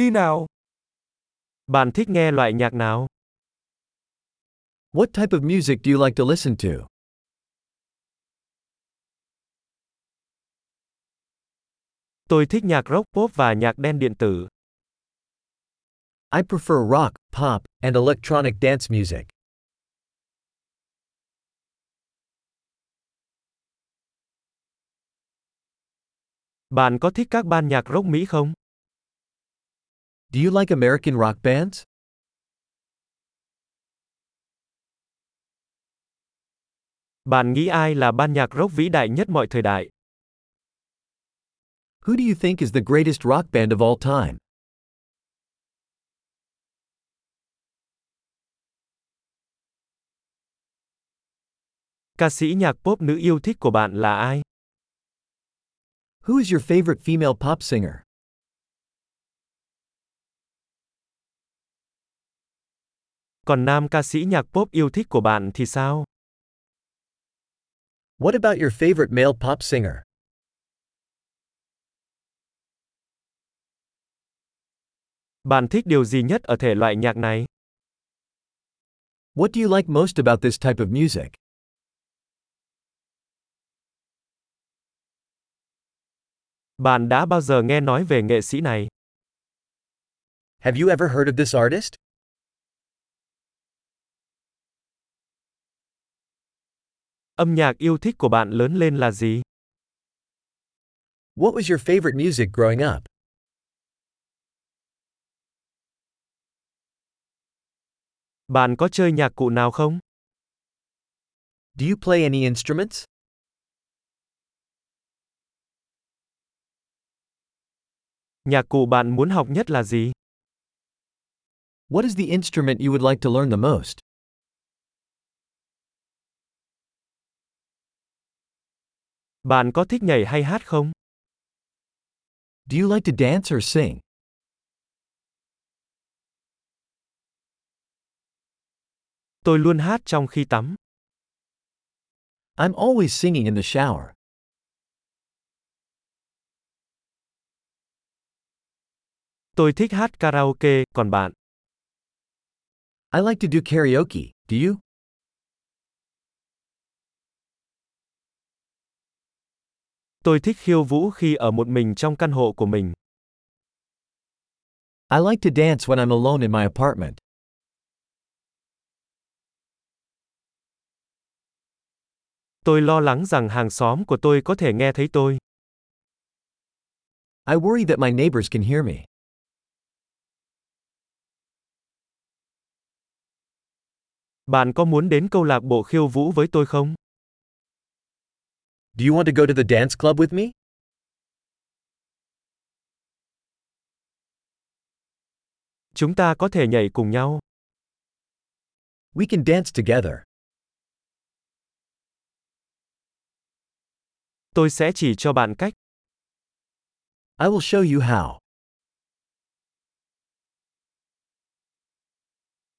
đi nào. Bạn thích nghe loại nhạc nào? What type of music do you like to listen to? Tôi thích nhạc rock pop và nhạc đen điện tử. I prefer rock, pop, and electronic dance music. Bạn có thích các ban nhạc rock Mỹ không? Do you like American rock bands? Bạn nghĩ ai là ban nhạc rock vĩ đại nhất mọi thời đại? Who do you think is the greatest rock band of all time? Ca sĩ nhạc pop nữ yêu thích của bạn là ai? Who is your favorite female pop singer? Còn nam ca sĩ nhạc pop yêu thích của bạn thì sao? What about your favorite male pop singer? Bạn thích điều gì nhất ở thể loại nhạc này? What do you like most about this type of music? Bạn đã bao giờ nghe nói về nghệ sĩ này? Have you ever heard of this artist? Âm nhạc yêu thích của bạn lớn lên là gì? What was your favorite music growing up? Bạn có chơi nhạc cụ nào không? Do you play any instruments? Nhạc cụ bạn muốn học nhất là gì? What is the instrument you would like to learn the most? Bạn có thích nhảy hay hát không? Do you like to dance or sing? Tôi luôn hát trong khi tắm. I'm always singing in the shower. Tôi thích hát karaoke, còn bạn? I like to do karaoke, do you? Tôi thích khiêu vũ khi ở một mình trong căn hộ của mình. I like to dance when I'm alone in my apartment. Tôi lo lắng rằng hàng xóm của tôi có thể nghe thấy tôi. I worry that my neighbors can hear me. Bạn có muốn đến câu lạc bộ khiêu vũ với tôi không? Do you want to go to the dance club with me? Chúng ta có thể nhảy cùng nhau. We can dance together. Tôi sẽ chỉ cho bạn cách. I will show you how.